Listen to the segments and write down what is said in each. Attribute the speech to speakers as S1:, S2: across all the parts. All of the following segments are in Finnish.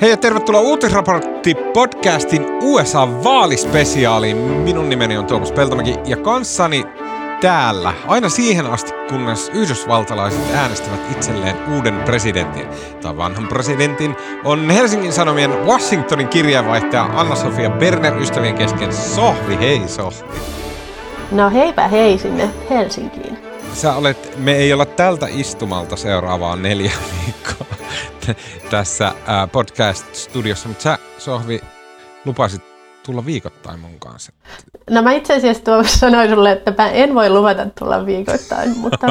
S1: Hei ja tervetuloa Uutisraportti-podcastin USA-vaalispesiaaliin. Minun nimeni on Tuomas Peltomäki ja kanssani täällä aina siihen asti, kunnes yhdysvaltalaiset äänestävät itselleen uuden presidentin tai vanhan presidentin, on Helsingin Sanomien Washingtonin kirjeenvaihtaja Anna-Sofia Berner ystävien kesken Sohvi. Hei Sohvi.
S2: No heipä hei sinne Helsinkiin.
S1: Sä olet, me ei olla tältä istumalta seuraavaa neljä viikkoa tässä podcast-studiossa, mutta sä Sohvi lupasit tulla viikoittain mun kanssa.
S2: No mä itse asiassa tuossa sanoin sulle, että mä en voi luvata tulla viikoittain, mutta,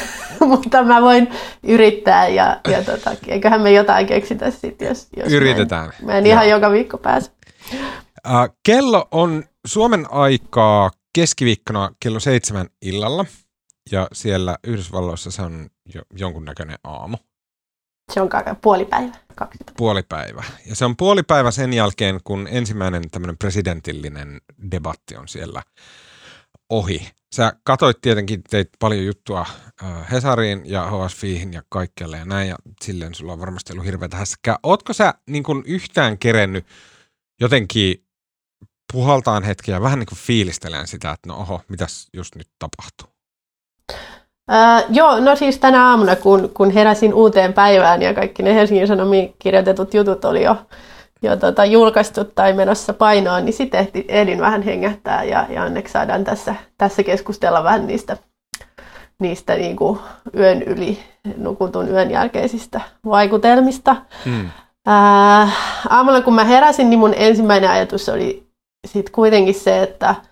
S2: mutta mä voin yrittää ja, ja tota, eiköhän me jotain keksitä sitten, jos, jos
S1: Yritetään.
S2: Mä en, mä en ihan joka viikko pääse.
S1: Uh, kello on Suomen aikaa keskiviikkona kello seitsemän illalla ja siellä Yhdysvalloissa se on jo jonkunnäköinen aamu.
S2: Se on puolipäivä.
S1: Puolipäivä. Ja se on puolipäivä sen jälkeen, kun ensimmäinen tämmöinen presidentillinen debatti on siellä ohi. Sä katoit tietenkin, teit paljon juttua Hesariin ja HSFiihin ja kaikkialle ja näin, ja silleen sulla on varmasti ollut hirveätä hässäkää. Ootko sä niin kuin yhtään kerennyt jotenkin puhaltaan hetkiä vähän niin kuin sitä, että no oho, mitäs just nyt tapahtuu?
S2: Uh, joo, no siis tänä aamuna, kun, kun heräsin uuteen päivään ja kaikki ne Helsingin Sanomiin kirjoitetut jutut oli jo, jo tota, julkaistu tai menossa painoon, niin sitten ehdin vähän hengähtää ja, ja onneksi saadaan tässä, tässä keskustella vähän niistä, niistä niin kuin yön yli nukutun yön jälkeisistä vaikutelmista. Hmm. Uh, aamulla kun mä heräsin, niin mun ensimmäinen ajatus oli sitten kuitenkin se, että –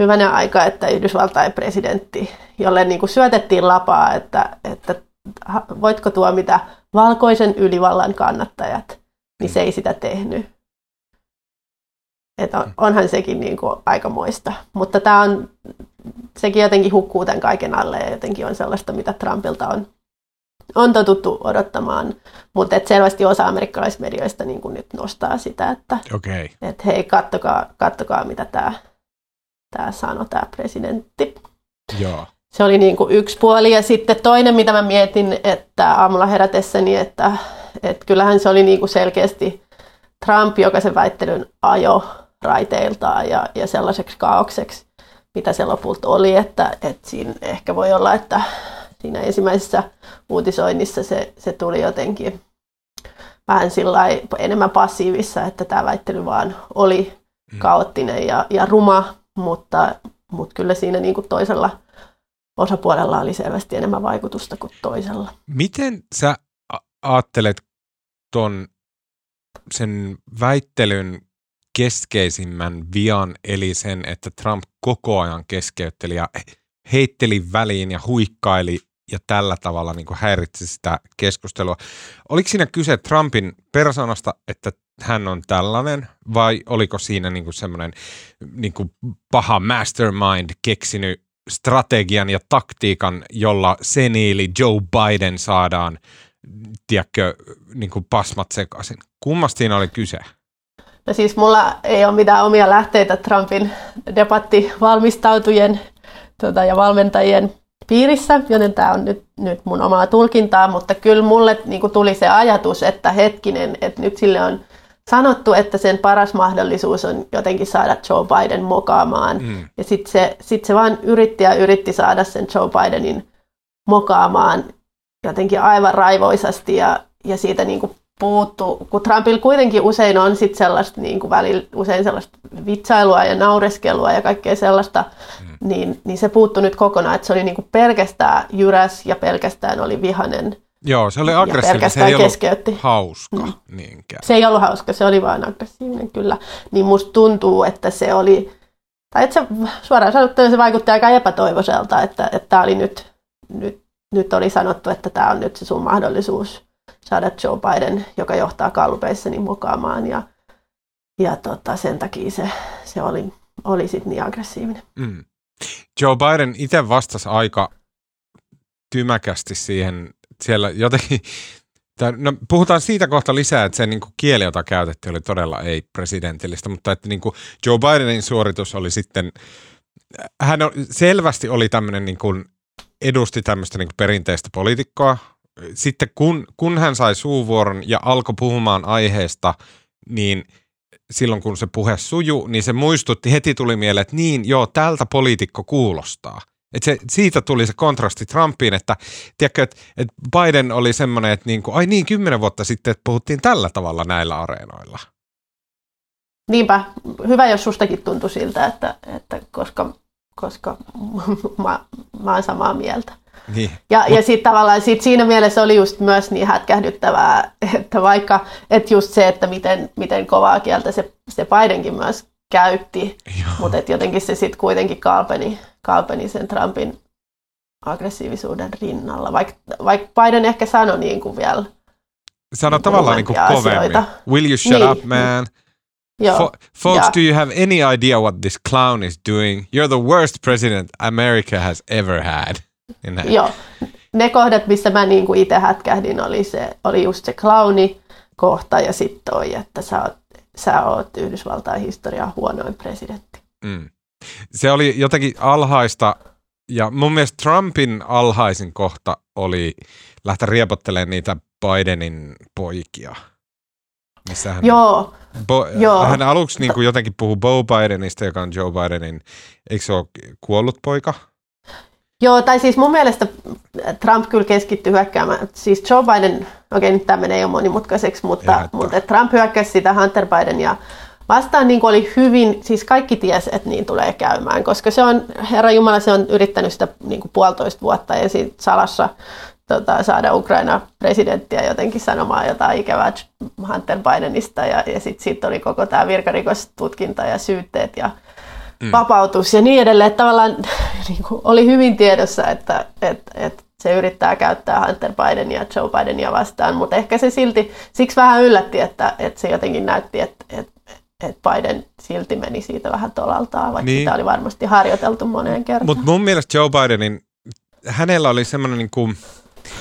S2: hyvänä aika, että Yhdysvaltain presidentti, jolle niin kuin syötettiin lapaa, että, että voitko tuomita valkoisen ylivallan kannattajat, niin se ei sitä tehnyt. Että on, onhan sekin niin kuin aikamoista. Mutta tämä on, sekin jotenkin hukkuu tämän kaiken alle ja jotenkin on sellaista, mitä Trumpilta on, on totuttu odottamaan. Mutta et selvästi osa amerikkalaismedioista niin kuin nyt nostaa sitä, että
S1: okay.
S2: et hei, kattokaa, kattokaa mitä tämä tämä sanoi tämä presidentti.
S1: Joo.
S2: Se oli niin kuin yksi puoli. Ja sitten toinen, mitä mä mietin, että aamulla herätessäni, että, että kyllähän se oli niin kuin selkeästi Trump, joka sen väittelyn ajo raiteiltaan ja, ja sellaiseksi kaaukseksi, mitä se lopulta oli, että, että siinä ehkä voi olla, että siinä ensimmäisessä uutisoinnissa se, se tuli jotenkin vähän enemmän passiivissa, että tämä väittely vaan oli mm. kaoottinen ja, ja ruma, mutta, mutta kyllä siinä niin kuin toisella osapuolella oli selvästi enemmän vaikutusta kuin toisella.
S1: Miten sä ajattelet ton sen väittelyn keskeisimmän vian, eli sen, että Trump koko ajan keskeytteli ja heitteli väliin ja huikkaili ja tällä tavalla niin kuin häiritsi sitä keskustelua. Oliko siinä kyse Trumpin persoonasta, että hän on tällainen, vai oliko siinä niin kuin semmoinen niin kuin paha mastermind keksinyt strategian ja taktiikan, jolla seniili Joe Biden saadaan, tiedätkö, niin kuin pasmat sekaisin? Kummasta siinä oli kyse?
S2: No siis mulla ei ole mitään omia lähteitä Trumpin debattivalmistautujen tota, ja valmentajien piirissä, joten tämä on nyt, nyt mun omaa tulkintaa, mutta kyllä mulle niin tuli se ajatus, että hetkinen, että nyt sille on sanottu, että sen paras mahdollisuus on jotenkin saada Joe Biden mokaamaan. Mm. Ja sitten se, sit se vaan yritti ja yritti saada sen Joe Bidenin mokaamaan jotenkin aivan raivoisasti ja, ja siitä niin kuin puuttu, kun Trumpilla kuitenkin usein on sit sellaista niin kuin välillä, usein sellaista vitsailua ja naureskelua ja kaikkea sellaista, mm. niin, niin se puuttu nyt kokonaan, että se oli niin kuin pelkästään jyräs ja pelkästään oli vihanen
S1: Joo, se oli aggressiivinen, se ei keskeytti. ollut hauska mm. niinkään.
S2: Se ei ollut hauska, se oli vain aggressiivinen kyllä. Niin musta tuntuu, että se oli, tai että se suoraan sanottuna se vaikutti aika epätoivoiselta, että, että tämä oli nyt, nyt, nyt oli sanottu, että tämä on nyt se sun mahdollisuus saada Joe Biden, joka johtaa kallupeissa, niin mukaamaan. Ja, ja tota, sen takia se, se oli, oli sitten niin aggressiivinen. Mm.
S1: Joe Biden itse vastasi aika tymäkästi siihen siellä jotenkin, no, puhutaan siitä kohta lisää, että se niin kuin kieli, jota käytettiin, oli todella ei-presidentillistä, mutta että niin kuin Joe Bidenin suoritus oli sitten, hän on, selvästi oli tämmöinen niin kuin, edusti tämmöistä niin kuin perinteistä poliitikkoa, sitten kun, kun hän sai suuvuoron ja alkoi puhumaan aiheesta, niin silloin kun se puhe suju, niin se muistutti, heti tuli mieleen, että niin, joo, tältä poliitikko kuulostaa. Et se, siitä tuli se kontrasti Trumpiin, että, tiedätkö, että, että Biden oli semmoinen, että niin kuin, ai niin, kymmenen vuotta sitten, että puhuttiin tällä tavalla näillä areenoilla.
S2: Niinpä, hyvä jos sustakin tuntui siltä, että, että koska, koska mä, mä oon samaa mieltä.
S1: Niin.
S2: Ja, ja sitten tavallaan sit siinä mielessä oli just myös niin hätkähdyttävää, että vaikka että just se, että miten, miten kovaa kieltä se, se Bidenkin myös käytti, mutta jotenkin se sitten kuitenkin kalpeni, kalpeni sen Trumpin aggressiivisuuden rinnalla, vaikka vaik Biden ehkä sanoi niin kuin vielä
S1: Sano tavallaan niin kuin kovemmin. Will you shut niin. up, man?
S2: Joo.
S1: folks, ja. do you have any idea what this clown is doing? You're the worst president America has ever had.
S2: Niin Joo. Ne kohdat, missä mä niin itse hätkähdin, oli, se, oli just se clowni kohta ja sitten toi, että sä oot, sä oot Yhdysvaltain historian huonoin presidentti. Mm.
S1: Se oli jotenkin alhaista ja mun mielestä Trumpin alhaisin kohta oli lähteä riepottelemaan niitä Bidenin poikia.
S2: Missä hän, Joo.
S1: Bo, Joo. Hän aluksi niin kuin jotenkin puhuu Bo Bidenista, joka on Joe Bidenin, eikö se ole kuollut poika?
S2: Joo, tai siis mun mielestä Trump kyllä keskittyi hyökkäämään. Siis Joe Biden, okei nyt tämä menee jo monimutkaiseksi, mutta, mutta Trump hyökkäsi sitä Hunter Bidenia vastaan niin kuin oli hyvin, siis kaikki tiesi, että niin tulee käymään, koska se on, herra Jumala, se on yrittänyt sitä niin kuin puolitoista vuotta ensin salassa tota, saada Ukraina presidenttiä jotenkin sanomaan jotain ikävää Hunter Bidenista ja, ja sitten sit oli koko tämä virkarikostutkinta ja syytteet ja mm. vapautus ja niin edelleen. Tavallaan niin kuin, oli hyvin tiedossa, että, että, että se yrittää käyttää Hunter Bidenia ja Joe Bidenia vastaan, mutta ehkä se silti, siksi vähän yllätti, että, että se jotenkin näytti, että, että, että Biden silti meni siitä vähän tolaltaan, vaikka niin. sitä oli varmasti harjoiteltu moneen kertaan.
S1: Mutta mun mielestä Joe Bidenin, hänellä oli semmoinen niin kuin,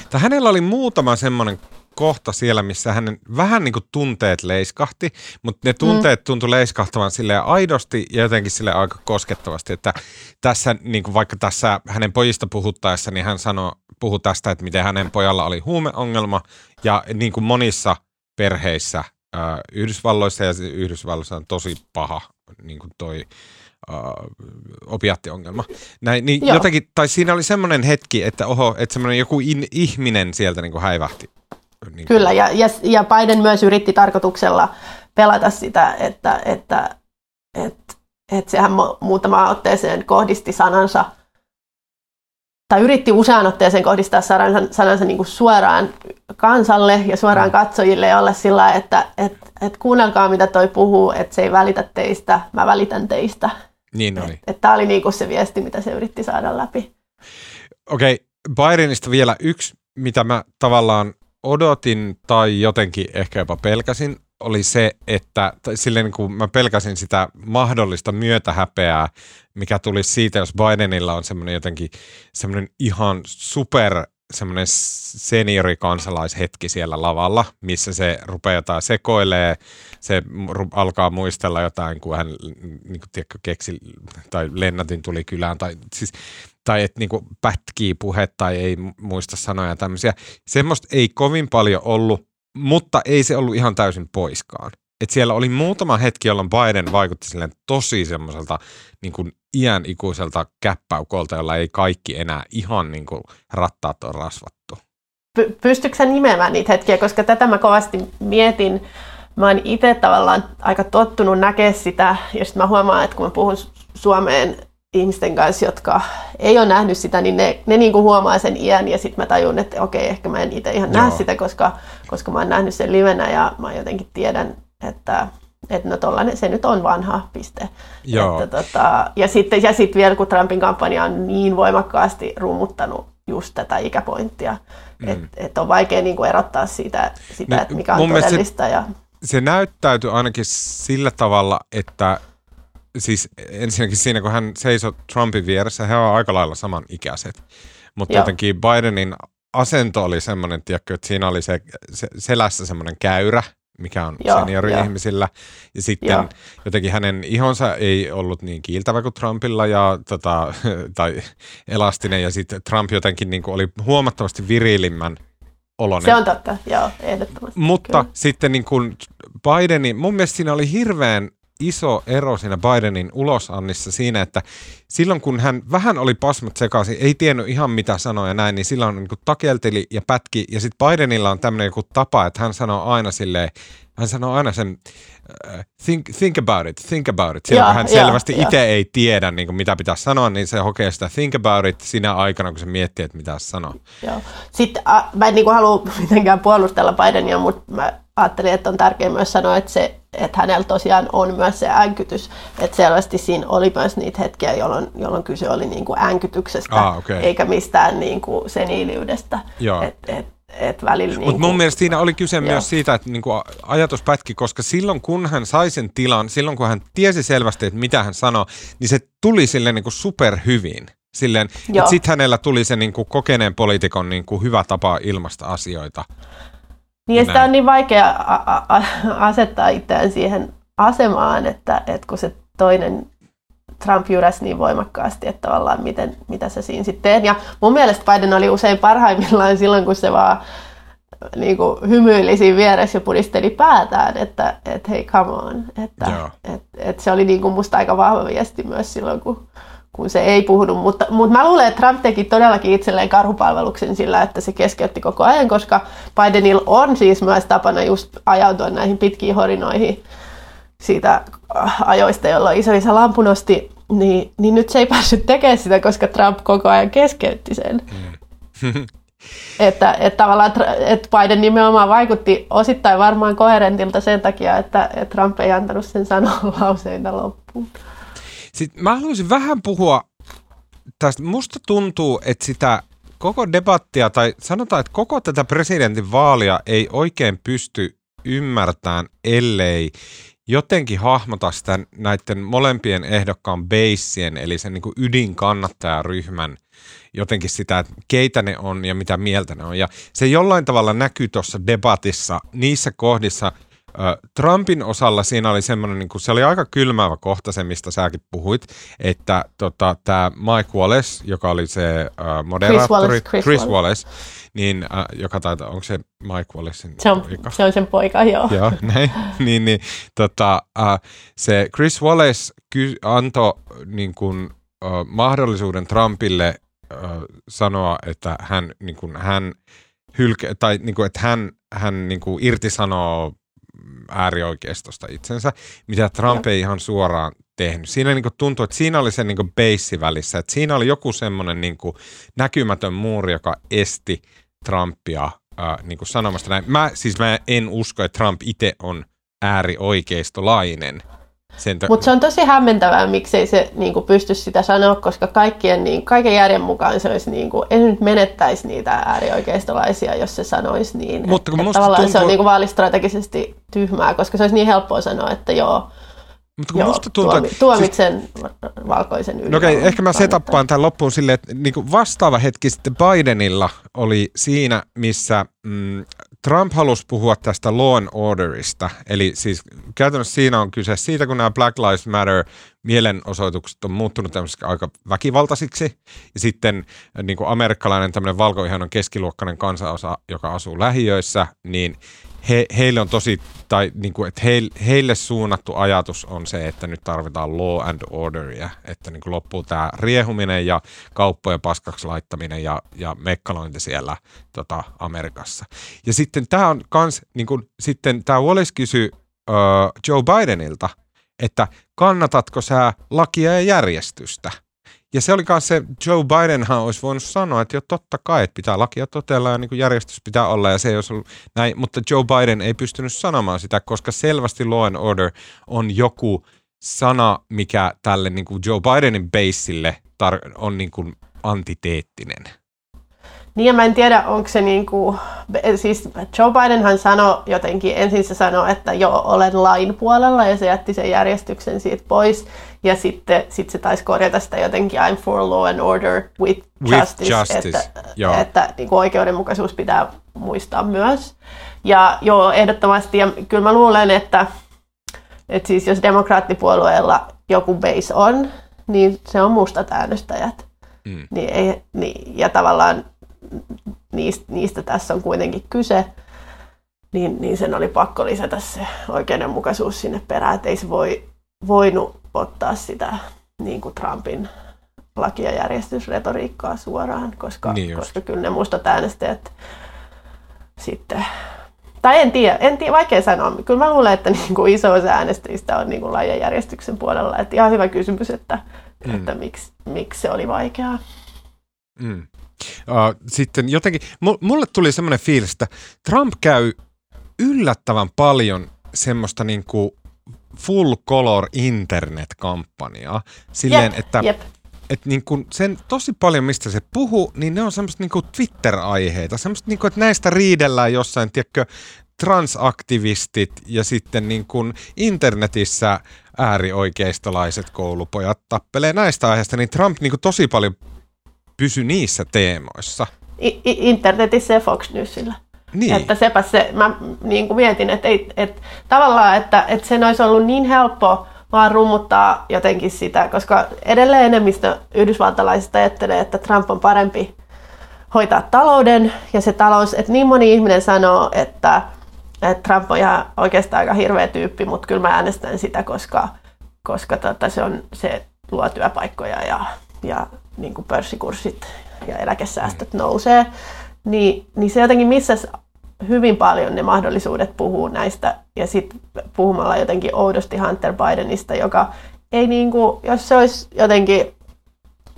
S1: tai hänellä oli muutama semmoinen kohta siellä, missä hänen vähän niin kuin tunteet leiskahti, mutta ne tunteet mm. tuntui leiskahtavan sille aidosti ja jotenkin sille aika koskettavasti, että tässä, niin kuin vaikka tässä hänen pojista puhuttaessa, niin hän sanoi, puhui tästä, että miten hänen pojalla oli huumeongelma ja niin kuin monissa perheissä ää, Yhdysvalloissa ja Yhdysvalloissa on tosi paha niin kuin toi uh, opiattiongelma. Näin, niin jotenkin, tai siinä oli semmoinen hetki, että oho, että semmoinen joku in, ihminen sieltä niin kuin häivähti
S2: niin Kyllä, ja, ja, ja Biden myös yritti tarkoituksella pelata sitä, että, että, että, että sehän muutama otteeseen kohdisti sanansa, tai yritti usean otteeseen kohdistaa sanansa, sanansa niin kuin suoraan kansalle ja suoraan mm. katsojille ja olla sillä että, että, että kuunnelkaa mitä toi puhuu, että se ei välitä teistä, mä välitän teistä.
S1: Niin oli.
S2: Tämä oli niin kuin se viesti, mitä se yritti saada läpi.
S1: Okei, okay. Bidenista vielä yksi, mitä mä tavallaan odotin tai jotenkin ehkä jopa pelkäsin, oli se, että silleen niin kuin mä pelkäsin sitä mahdollista myötähäpeää, mikä tuli siitä, jos Bidenilla on semmoinen jotenkin semmoinen ihan super semmoinen seniorikansalaishetki siellä lavalla, missä se rupeaa jotain sekoilee, se alkaa muistella jotain, kun hän niin kuin, tiedätkö, keksi, tai Lennatin tuli kylään, tai siis tai että niinku pätkii puhe tai ei muista sanoja tämmöisiä. Semmoista ei kovin paljon ollut, mutta ei se ollut ihan täysin poiskaan. Et siellä oli muutama hetki, jolloin Biden vaikutti silleen tosi semmoiselta niin iän ikuiselta käppäukolta, jolla ei kaikki enää ihan niin kuin rattaat on rasvattu.
S2: Py- pystytkö sä nimeämään niitä hetkiä, koska tätä mä kovasti mietin. Mä oon itse tavallaan aika tottunut näkeä sitä, ja sitten mä huomaan, että kun mä puhun Suomeen ihmisten kanssa, jotka ei ole nähnyt sitä, niin ne, ne niin kuin huomaa sen iän ja sitten mä tajun, että okei, ehkä mä en itse ihan Joo. näe sitä, koska, koska mä oon nähnyt sen livenä ja mä jotenkin tiedän, että, että no tollanen, se nyt on vanha piste.
S1: Joo.
S2: Että, tota, ja sitten ja sit vielä, kun Trumpin kampanja on niin voimakkaasti rummuttanut just tätä ikäpointtia, mm. että et on vaikea niin kuin erottaa siitä, sitä, no, että mikä on todellista. Se, ja...
S1: se näyttäytyy ainakin sillä tavalla, että siis ensinnäkin siinä, kun hän seisoi Trumpin vieressä, he ovat aika lailla samanikäiset. Mutta jotenkin Bidenin asento oli semmoinen, tiedätkö, että siinä oli se, se selässä semmoinen käyrä, mikä on seniori-ihmisillä. Ja sitten Joo. jotenkin hänen ihonsa ei ollut niin kiiltävä kuin Trumpilla ja, tota, tai elastinen. Ja sitten Trump jotenkin niin kuin oli huomattavasti virilimmän oloinen.
S2: Se on totta, joo, ehdottomasti.
S1: Mutta kyllä. sitten niin kuin Bidenin, mun mielestä siinä oli hirveän iso ero siinä Bidenin ulosannissa siinä, että silloin kun hän vähän oli pasmat sekaisin, ei tiennyt ihan mitä sanoa ja näin, niin silloin niin kuin takelteli ja pätki. Ja sitten Bidenilla on tämmöinen joku tapa, että hän sanoo aina silleen, hän sanoo aina sen uh, think, think about it, think about it. Silloin kun hän selvästi itse ei tiedä, niin kuin mitä pitäisi sanoa, niin se hokee sitä think about it sinä aikana, kun se miettii, että mitä sanoa.
S2: Joo. Sitten äh, mä en niin kuin halua mitenkään puolustella Bidenia, mutta mä ajattelin, että on tärkeää myös sanoa, että, se, että hänellä tosiaan on myös se äänkytys. Että selvästi siinä oli myös niitä hetkiä, jolloin, jolloin kyse oli niin kuin äänkytyksestä, ah, okay. eikä mistään niin kuin seniiliydestä. Et, et, et välillä
S1: Mutta niin mun mielestä siinä oli kyse joo. myös siitä, että niin kuin ajatus pätki, koska silloin kun hän sai sen tilan, silloin kun hän tiesi selvästi, että mitä hän sanoi, niin se tuli sille niin kuin superhyvin. Silleen, että sitten hänellä tuli se niin kuin kokeneen poliitikon niin kuin hyvä tapa ilmasta asioita.
S2: Niin ja sitä on niin vaikea a- a- asettaa itseään siihen asemaan, että, että kun se toinen Trump jyräsi niin voimakkaasti, että tavallaan miten, mitä se siinä sitten teet. Ja mun mielestä Biden oli usein parhaimmillaan silloin, kun se vaan niin kuin hymyili siinä vieressä ja pudisteli päätään, että et, hei, come on. Että, et, et se oli niin kuin musta aika vahva viesti myös silloin, kun kun se ei puhunut. Mutta, mutta mä luulen, että Trump teki todellakin itselleen karhupalveluksen sillä, että se keskeytti koko ajan, koska Bidenilla on siis myös tapana just ajautua näihin pitkiin horinoihin siitä ajoista, jolloin isoisä lampu nosti, niin, niin nyt se ei päässyt tekemään sitä, koska Trump koko ajan keskeytti sen. Mm. että, että tavallaan että Biden nimenomaan vaikutti osittain varmaan koherentilta sen takia, että, että Trump ei antanut sen sanoa lauseita loppuun.
S1: Sitten mä haluaisin vähän puhua tästä. Musta tuntuu, että sitä koko debattia, tai sanotaan, että koko tätä presidentin vaalia ei oikein pysty ymmärtämään, ellei jotenkin hahmota sitä näiden molempien ehdokkaan beissien, eli sen niin ydinkannattajaryhmän jotenkin sitä, että keitä ne on ja mitä mieltä ne on. Ja se jollain tavalla näkyy tuossa debatissa niissä kohdissa – Trumpin osalla siinä oli semmoinen, niin kuin, se oli aika kylmäävä kohta se, mistä säkin puhuit, että tota, tämä Mike Wallace, joka oli se uh, moderaattori, Chris Wallace, Chris Chris Wallace. Wallace niin, uh, joka taitaa, onko se Mike Wallacein
S2: se on, poika? Se on sen poika, joo.
S1: joo, näin. niin, niin, tota, uh, se Chris Wallace ky- antoi niin kuin, uh, mahdollisuuden Trumpille uh, sanoa, että hän, niin kuin, hän hylke, tai niin kuin, että hän, hän niin kuin irtisanoo äärioikeistosta itsensä, mitä Trump ei ihan suoraan tehnyt. Siinä niin tuntui, että siinä oli se niin beissi välissä, että siinä oli joku semmoinen niin näkymätön muuri, joka esti Trumpia ää, niin sanomasta näin. Mä, siis mä en usko, että Trump itse on äärioikeistolainen.
S2: Mutta se on tosi hämmentävää, miksei se niinku pysty sitä sanoa, koska kaikkien, niin, kaiken järjen mukaan se olisi, niinku, ei nyt menettäisi niitä äärioikeistolaisia, jos se sanoisi niin. Mutta kun et, tavallaan tuntuu... se on niinku vaalistrategisesti tyhmää, koska se olisi niin helppoa sanoa, että joo, mutta kun Joo, musta tuntuu, tuomi, tuomitsen siis, valkoisen yli.
S1: No okei, okay, ehkä mä setappaan tämän loppuun silleen, että niin vastaava hetki sitten Bidenilla oli siinä, missä mm, Trump halusi puhua tästä law and orderista. Eli siis käytännössä siinä on kyse siitä, kun nämä Black Lives Matter mielenosoitukset on muuttunut tämmöisiksi aika väkivaltaisiksi. Ja sitten niin kuin amerikkalainen tämmöinen valkoihanon keskiluokkainen kansanosa, joka asuu lähiöissä, niin he, heille on tosi, tai niin kuin, että heille, heille suunnattu ajatus on se, että nyt tarvitaan law and orderia, että niin kuin loppuu tämä riehuminen ja kauppojen paskaksi laittaminen ja, ja mekkalointi siellä tota, Amerikassa. Ja sitten tämä on kans, niin kuin, sitten tämä Wallace kysyi uh, Joe Bidenilta, että kannatatko sä lakia ja järjestystä – ja se oli myös se, Joe Bidenhan olisi voinut sanoa, että jo totta kai, että pitää lakia totella ja niin kuin järjestys pitää olla ja se ei olisi ollut näin, mutta Joe Biden ei pystynyt sanomaan sitä, koska selvästi law and order on joku sana, mikä tälle niin kuin Joe Bidenin baseille tar- on niin kuin antiteettinen.
S2: Niin ja mä en tiedä, onko se niin kuin, siis Joe Bidenhan sanoi jotenkin, ensin se sanoi, että joo, olen lain puolella ja se jätti sen järjestyksen siitä pois. Ja sitten sit se taisi korjata sitä jotenkin I'm for law and order with, with justice, justice. että, joo. että niin kuin oikeudenmukaisuus pitää muistaa myös. Ja joo, ehdottomasti, ja kyllä mä luulen, että, että siis jos demokraattipuolueella joku base on, niin se on mustat äänestäjät. Mm. Niin ei, niin, ja tavallaan niistä, niistä tässä on kuitenkin kyse, niin, niin sen oli pakko lisätä se oikeudenmukaisuus sinne perään, että ei se voi, voinut ottaa sitä niin kuin Trumpin laki- ja järjestysretoriikkaa suoraan, koska,
S1: Niin just.
S2: koska kyllä ne mustat äänestäjät sitten, tai en tiedä, en tiedä, vaikea sanoa. Kyllä mä luulen, että niin kuin iso osa äänestäjistä on niin kuin lajien järjestyksen puolella. Että ihan hyvä kysymys, että,
S1: mm.
S2: että miksi, miksi se oli vaikeaa.
S1: Mm. Uh, sitten jotenkin, mu- mulle tuli semmoinen fiilis, että Trump käy yllättävän paljon semmoista niin kuin full color internet-kampanjaa. Silleen,
S2: Jep,
S1: että,
S2: Jep.
S1: että niin kuin sen tosi paljon, mistä se puhuu, niin ne on semmoista niin kuin Twitter-aiheita. Semmoista, niin kuin, että näistä riidellään jossain, tiedätkö, transaktivistit ja sitten niin kuin internetissä äärioikeistolaiset koulupojat tappelee näistä aiheista, niin Trump niin kuin tosi paljon pysy niissä teemoissa.
S2: I- internetissä ja Fox Newsilla.
S1: Niin,
S2: Että sepä se, mä niin kuin mietin, että, ei, että tavallaan, että, että sen olisi ollut niin helppo vaan rummuttaa jotenkin sitä, koska edelleen enemmistö yhdysvaltalaisista ajattelee, että Trump on parempi hoitaa talouden ja se talous, että niin moni ihminen sanoo, että, että Trump on ihan oikeastaan aika hirveä tyyppi, mutta kyllä mä äänestän sitä, koska, koska tota, se, on, se luo työpaikkoja ja, ja niin kuin pörssikurssit ja eläkesäästöt nousee, niin, niin se jotenkin missä hyvin paljon ne mahdollisuudet puhua näistä ja sitten puhumalla jotenkin oudosti Hunter Bidenista, joka ei niin kuin, jos se olisi jotenkin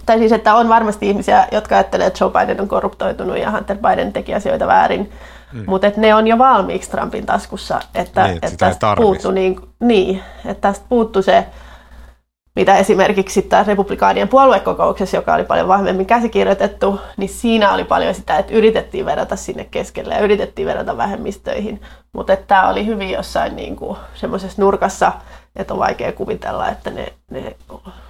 S2: tai siis, että on varmasti ihmisiä, jotka ajattelee, että Joe Biden on korruptoitunut ja Hunter Biden teki asioita väärin, mm. mutta että ne on jo valmiiksi Trumpin taskussa, että,
S1: Niin, että
S2: että tästä puuttu niin, niin, että tästä puuttu se, mitä esimerkiksi tässä republikaanien puoluekokouksessa, joka oli paljon vahvemmin käsikirjoitettu, niin siinä oli paljon sitä, että yritettiin vedota sinne keskelle ja yritettiin vedota vähemmistöihin, mutta tämä oli hyvin jossain niin kuin semmoisessa nurkassa, että on vaikea kuvitella, että ne, ne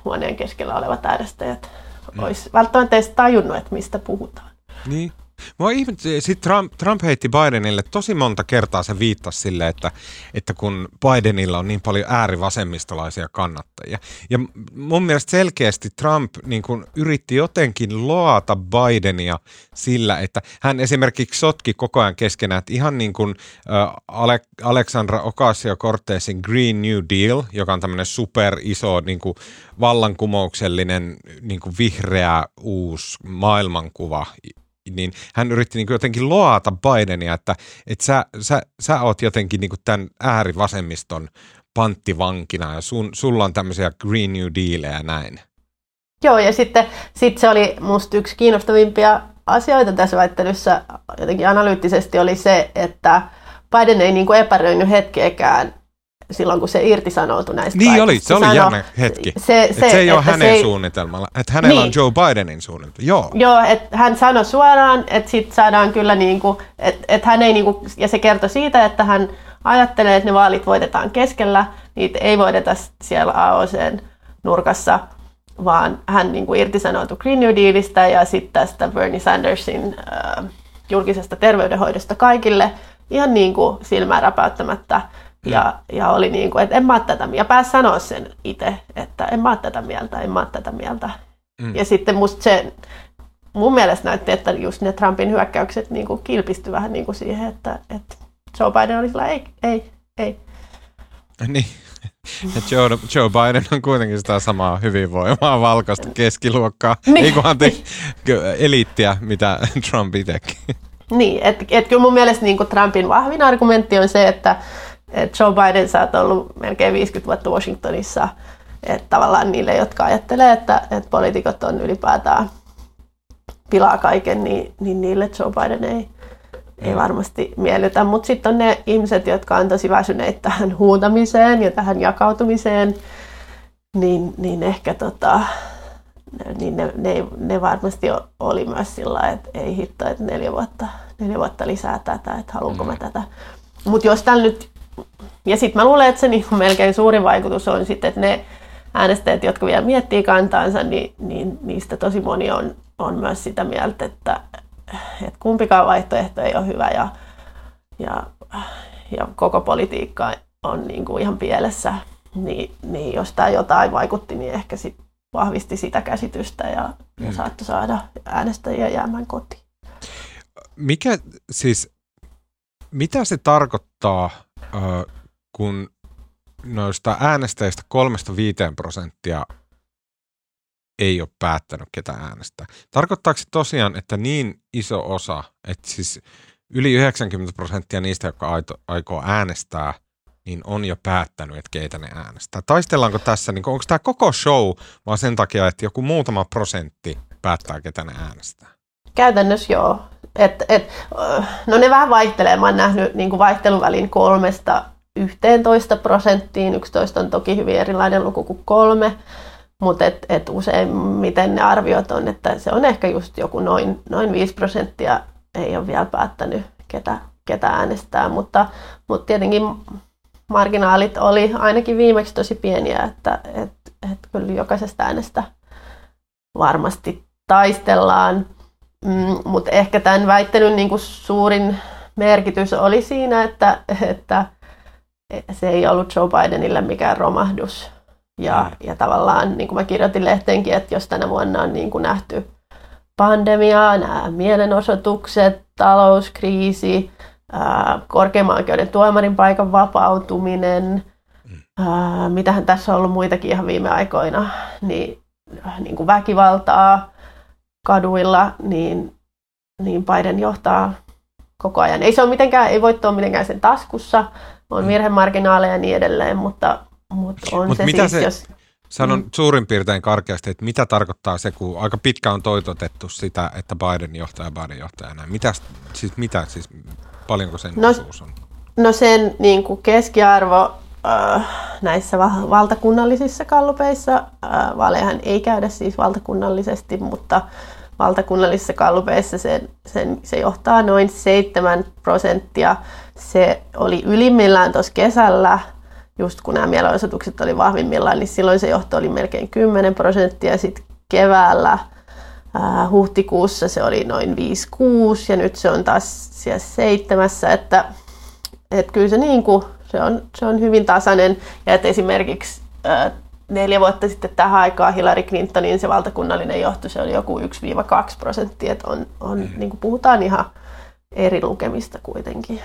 S2: huoneen keskellä olevat äänestäjät mm. olisi välttämättä edes tajunnut, että mistä puhutaan.
S1: Niin. Mua ihmetytti, sit Trump, Trump heitti Bidenille tosi monta kertaa se viittasi sille, että, että kun Bidenilla on niin paljon äärivasemmistolaisia kannattajia. Ja mun mielestä selkeästi Trump niin kun yritti jotenkin loata Bidenia sillä, että hän esimerkiksi sotki koko ajan keskenään, että ihan niin kuin Ale- Alexandra Ocasio-Cortezin Green New Deal, joka on tämmöinen super iso niin kuin vallankumouksellinen niin kuin vihreä uusi maailmankuva, niin hän yritti niin jotenkin loata Bidenia, että, että sä, sä, sä oot jotenkin niin kuin tämän äärivasemmiston panttivankina ja sun, sulla on tämmöisiä Green New Dealeja ja näin.
S2: Joo, ja sitten sit se oli musta yksi kiinnostavimpia asioita tässä väittelyssä jotenkin analyyttisesti oli se, että Biden ei niin kuin epäröinyt hetkeäkään silloin, kun se irtisanoutui näistä
S1: Niin
S2: kaikista.
S1: oli, se oli
S2: sanoi-
S1: jännä hetki.
S2: Se,
S1: Se, se ei ole hänen
S2: se ei-
S1: suunnitelmalla, että hänellä
S2: Niin.
S1: on Joe Bidenin suunnitelma. Joo.
S2: Joo, että hän sanoi suoraan, että sit saadaan kyllä niinku, että et hän ei niinku, ja se kertoi siitä, että hän ajattelee, että ne vaalit voitetaan keskellä, niitä ei voideta siellä AOCn nurkassa, vaan hän niinku irtisanoutui Green New Dealista ja sitten tästä Bernie Sandersin äh, julkisesta terveydenhoidosta kaikille ihan niin kuin silmää räpäyttämättä. Ja, ja oli niin kuin, että en mä ole tätä, ja pääsi sanoa sen itse, että en mä ole tätä mieltä, en mä ole tätä mieltä.
S1: Mm.
S2: Ja sitten musta se, mun mielestä näytti, että just ne Trumpin hyökkäykset niin kuin kilpistyi vähän niin kuin siihen, että, että Joe Biden oli sillä ei, ei, ei.
S1: Niin. Ja Joe, Joe Biden on kuitenkin sitä samaa hyvinvoimaa valkoista keskiluokkaa,
S2: Niin.
S1: eikö anteeksi, eliittiä, mitä Trump itsekin.
S2: Niin, että et kyllä mun mielestä niin kuin Trumpin vahvin argumentti on se, että et Joe Biden sä oot ollut melkein 50 vuotta Washingtonissa, että tavallaan niille, jotka ajattelee, että, että poliitikot on ylipäätään pilaa kaiken, niin, niin niille Joe Biden ei, ei varmasti miellytä. Mutta sitten on ne ihmiset, jotka on tosi väsyneitä tähän huutamiseen ja tähän jakautumiseen, niin, niin ehkä tota, niin ne, ne, ne varmasti oli myös sillä että ei hitto, että neljä vuotta, neljä vuotta lisää tätä, että haluanko mä tätä. Mutta jos tällä nyt, ja sitten mä luulen, että se niinku melkein suurin vaikutus on sitten, että ne äänestäjät, jotka vielä miettii kantaansa, niin, niin niistä tosi moni on, on myös sitä mieltä, että, että kumpikaan vaihtoehto ei ole hyvä ja, ja, ja koko politiikka on niin kuin ihan pielessä. Niin, niin jos tämä jotain vaikutti, niin ehkä sit vahvisti sitä käsitystä ja, ja
S1: Mm.
S2: saattoi saada äänestäjiä jäämään kotiin.
S1: mikä siis, mitä se tarkoittaa, kun noista äänestäjistä kolmesta viiteen prosenttia ei ole päättänyt, ketä äänestää. Tarkoittaako se tosiaan, että niin iso osa, että siis yli 90 prosenttia niistä, jotka aikoo äänestää, niin on jo päättänyt, että keitä ne äänestää. Taistellaanko tässä, niin onko tämä koko show vaan sen takia, että joku muutama prosentti päättää, ketä ne äänestää?
S2: Käytännössä joo. Et, et, no ne vähän vaihtelee. Mä oon nähnyt niin vaihteluvälin kolmesta 11 prosenttiin. 11 on toki hyvin erilainen luku kuin kolme. Mutta et, et useimmiten ne arviot on, että se on ehkä just joku noin, noin 5 prosenttia ei ole vielä päättänyt, ketä, ketä äänestää. Mutta, mutta tietenkin marginaalit oli ainakin viimeksi tosi pieniä, että et, et kyllä jokaisesta äänestä varmasti taistellaan. Mm, mutta ehkä tämän väittelyn niin kuin suurin merkitys oli siinä, että, että se ei ollut Joe Bidenille mikään romahdus. Ja, mm. ja tavallaan, niin kuin mä kirjoitin lehteenkin, että jos tänä vuonna on niin kuin nähty pandemia, nämä mielenosoitukset, talouskriisi, ää, korkeimman oikeuden tuomarin paikan vapautuminen, mm. ää, mitähän tässä on ollut muitakin ihan viime aikoina, niin, niin kuin väkivaltaa kaduilla, niin, niin Biden johtaa koko ajan. Ei se ole mitenkään, ei voitto ole mitenkään sen taskussa, on mm. virhemarginaaleja ja niin edelleen, mutta, mutta on Mut se mitä siis, se, jos...
S1: Sanon mm. suurin piirtein karkeasti, että mitä tarkoittaa se, kun aika pitkä on toitotettu sitä, että Biden johtaa ja Biden johtaa näin. Mitä, siis, mitä, siis paljonko sen no, osuus on?
S2: No sen niin kuin keskiarvo äh, näissä valtakunnallisissa kallupeissa, äh, vaalejahan ei käydä siis valtakunnallisesti, mutta valtakunnallisissa kallupeissa sen, sen, se johtaa noin 7 prosenttia. Se oli ylimmillään tuossa kesällä, just kun nämä mielenosoitukset oli vahvimmillaan, niin silloin se johto oli melkein 10 prosenttia. Sitten keväällä ää, huhtikuussa se oli noin 5-6 ja nyt se on taas siellä seitsemässä, että, että kyllä se, niin kuin, se, on, se on hyvin tasainen ja että esimerkiksi ää, neljä vuotta sitten tähän aikaan Hillary Clintonin se valtakunnallinen johto, se oli joku 1-2 prosenttia, että on, on, mm. niin kuin puhutaan ihan eri lukemista kuitenkin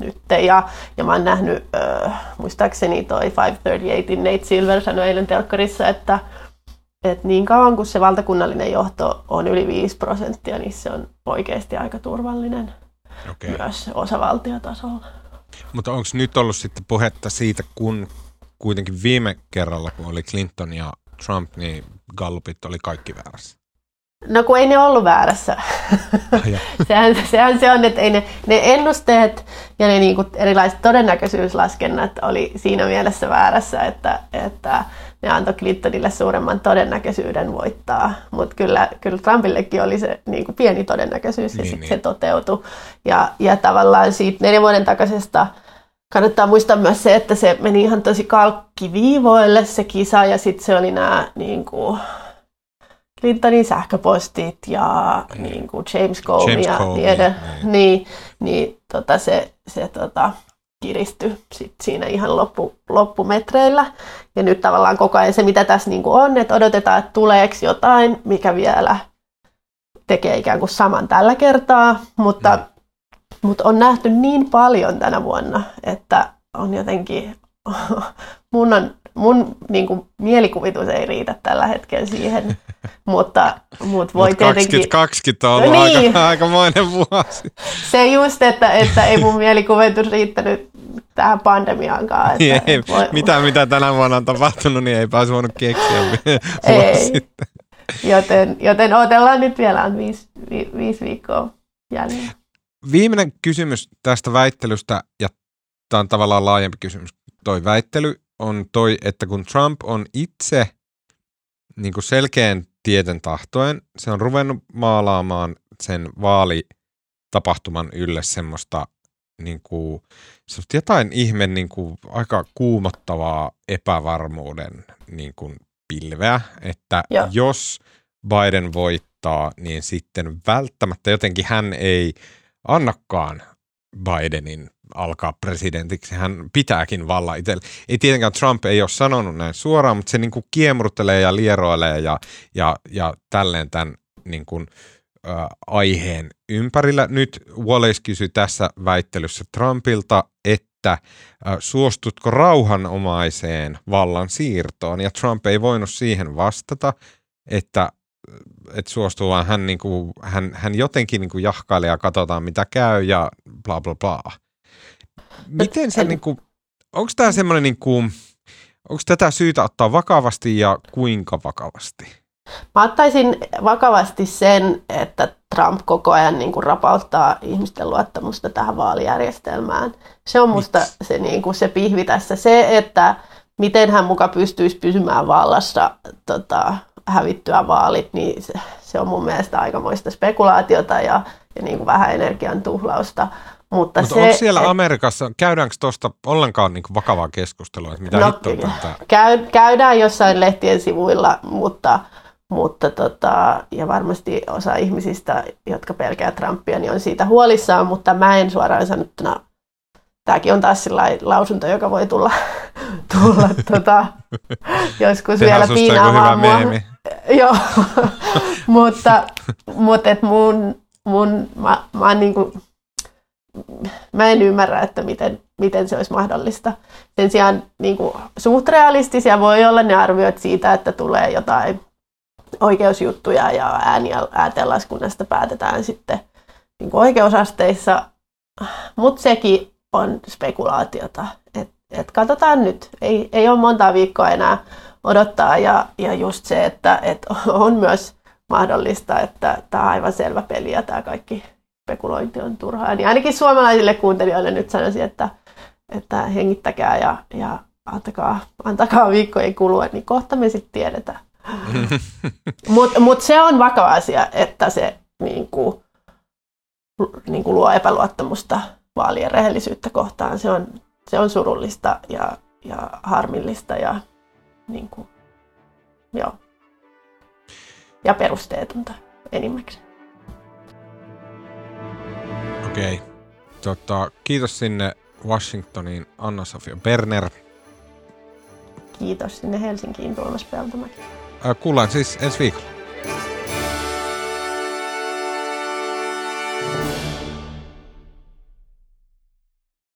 S2: nyt. Ja, ja mä oon nähnyt, äh, muistaakseni toi 538 Nate Silver sanoi eilen telkkarissa, että, että niin kauan kuin se valtakunnallinen johto on yli 5 prosenttia, niin se on oikeasti aika turvallinen okay. myös osavaltiotasolla.
S1: Mutta onko nyt ollut sitten puhetta siitä, kun kuitenkin viime kerralla, kun oli Clinton ja Trump, niin Gallupit oli kaikki väärässä?
S2: No kun ei ne ollut väärässä. Sehän, sehän se on, että ei ne, ne ennusteet ja ne niinku erilaiset todennäköisyyslaskennat oli siinä mielessä väärässä, että, että ne antoi Clintonille suuremman todennäköisyyden voittaa. Mutta kyllä, kyllä Trumpillekin oli se niinku pieni todennäköisyys ja niin, sitten niin. se toteutui. Ja, ja tavallaan siitä neljän vuoden takaisesta kannattaa muistaa myös se, että se meni ihan tosi kalkkiviivoille se kisa ja sitten se oli nämä niin kuin, Clintonin sähköpostit ja mm. niin kuin James Comey James ja Comey, niin, niin, niin, niin tota, se, se tota, kiristyi sit siinä ihan loppu, loppumetreillä. Ja nyt tavallaan koko ajan se, mitä tässä niin kuin on, että odotetaan, että tuleeko jotain, mikä vielä tekee ikään kuin saman tällä kertaa, mutta, mm. Mutta on nähty niin paljon tänä vuonna, että on jotenkin, mun on mun niin kuin, mielikuvitus ei riitä tällä hetkellä siihen, mutta, mutta voi Mut tietenkin...
S1: 2020 on ollut no niin. aika, aikamoinen vuosi.
S2: Se just, että, että ei mun mielikuvitus riittänyt tähän pandemiaankaan. Että,
S1: ei, voi... mitä, mitä tänä vuonna on tapahtunut, niin ei pääs voinut keksiä ei. sitten.
S2: Joten, joten odotellaan nyt vielä on viisi, vi, viisi viikkoa jäljellä.
S1: Viimeinen kysymys tästä väittelystä, ja tämä on tavallaan laajempi kysymys. Toi väittely on toi, että kun Trump on itse niin kuin selkeän tieten tahtoen, se on ruvennut maalaamaan sen vaalitapahtuman ylle semmoista niin kuin, semmoista jotain ihme niin kuin, aika kuumottavaa epävarmuuden niin kuin, pilveä, että Joo. jos Biden voittaa, niin sitten välttämättä jotenkin hän ei annakaan Bidenin alkaa presidentiksi. Hän pitääkin valla itselle. Ei tietenkään Trump ei ole sanonut näin suoraan, mutta se niin kuin kiemurtelee ja lieroilee ja, ja, ja tälleen tämän niin kuin äh, aiheen ympärillä. Nyt Wallace kysyi tässä väittelyssä Trumpilta, että äh, suostutko rauhanomaiseen vallan siirtoon, ja Trump ei voinut siihen vastata, että että suostuu, vaan hän, niin kuin, hän, hän jotenkin niin kuin jahkailee ja katsotaan mitä käy ja bla bla bla. Miten sä, niin kuin, onko tämä semmoinen, niin kuin, onko tätä syytä ottaa vakavasti ja kuinka vakavasti?
S2: Mä ottaisin vakavasti sen, että Trump koko ajan niin kuin rapauttaa ihmisten luottamusta tähän vaalijärjestelmään. Se on musta se, niin kuin se pihvi tässä. Se, että miten hän muka pystyisi pysymään vallassa tota, hävittyä vaalit, niin se, se on mun mielestä aikamoista spekulaatiota ja, ja niin kuin vähän energian tuhlausta. Mutta,
S1: Mutta se, onko siellä et, Amerikassa, käydäänkö tuosta ollenkaan niin kuin vakavaa keskustelua, että mitä no, hittoa
S2: käy, Käydään jossain lehtien sivuilla, mutta, mutta tota, ja varmasti osa ihmisistä, jotka pelkää Trumpia, niin on siitä huolissaan, mutta mä en suoraan sanottuna, tämäkin on taas lausunto, joka voi tulla, tulla tota, joskus
S1: Tehän
S2: vielä piinaamaan
S1: mua. Meemi.
S2: Joo, mutta, mutta et mun, mun, mä, mä, niin kuin, mä en ymmärrä, että miten, miten se olisi mahdollista. Sen sijaan niin kuin, suht realistisia voi olla ne arviot siitä, että tulee jotain oikeusjuttuja ja ääni- päätetään sitten niin kuin oikeusasteissa. Mutta sekin on spekulaatiota. Et, et katsotaan nyt. Ei, ei ole montaa viikkoa enää odottaa. Ja, ja just se, että et on myös mahdollista, että tämä on aivan selvä peli ja tämä kaikki spekulointi on turhaa. Niin ainakin suomalaisille kuuntelijoille nyt sanoisin, että, että hengittäkää ja, ja antakaa, antakaa viikkojen kulua, niin kohta me sitten tiedetään. Mutta mut se on vakava asia, että se niin kuin, niin kuin luo epäluottamusta vaalien rehellisyyttä kohtaan. Se on, se on surullista ja, ja harmillista ja, niin kuin, joo. ja perusteetonta enimmäkseen.
S1: Okei. Okay. Tota, kiitos sinne Washingtoniin Anna-Sofia Berner.
S2: Kiitos sinne Helsinkiin Tuomas Peltomäki.
S1: Kuullaan siis ensi viikolla.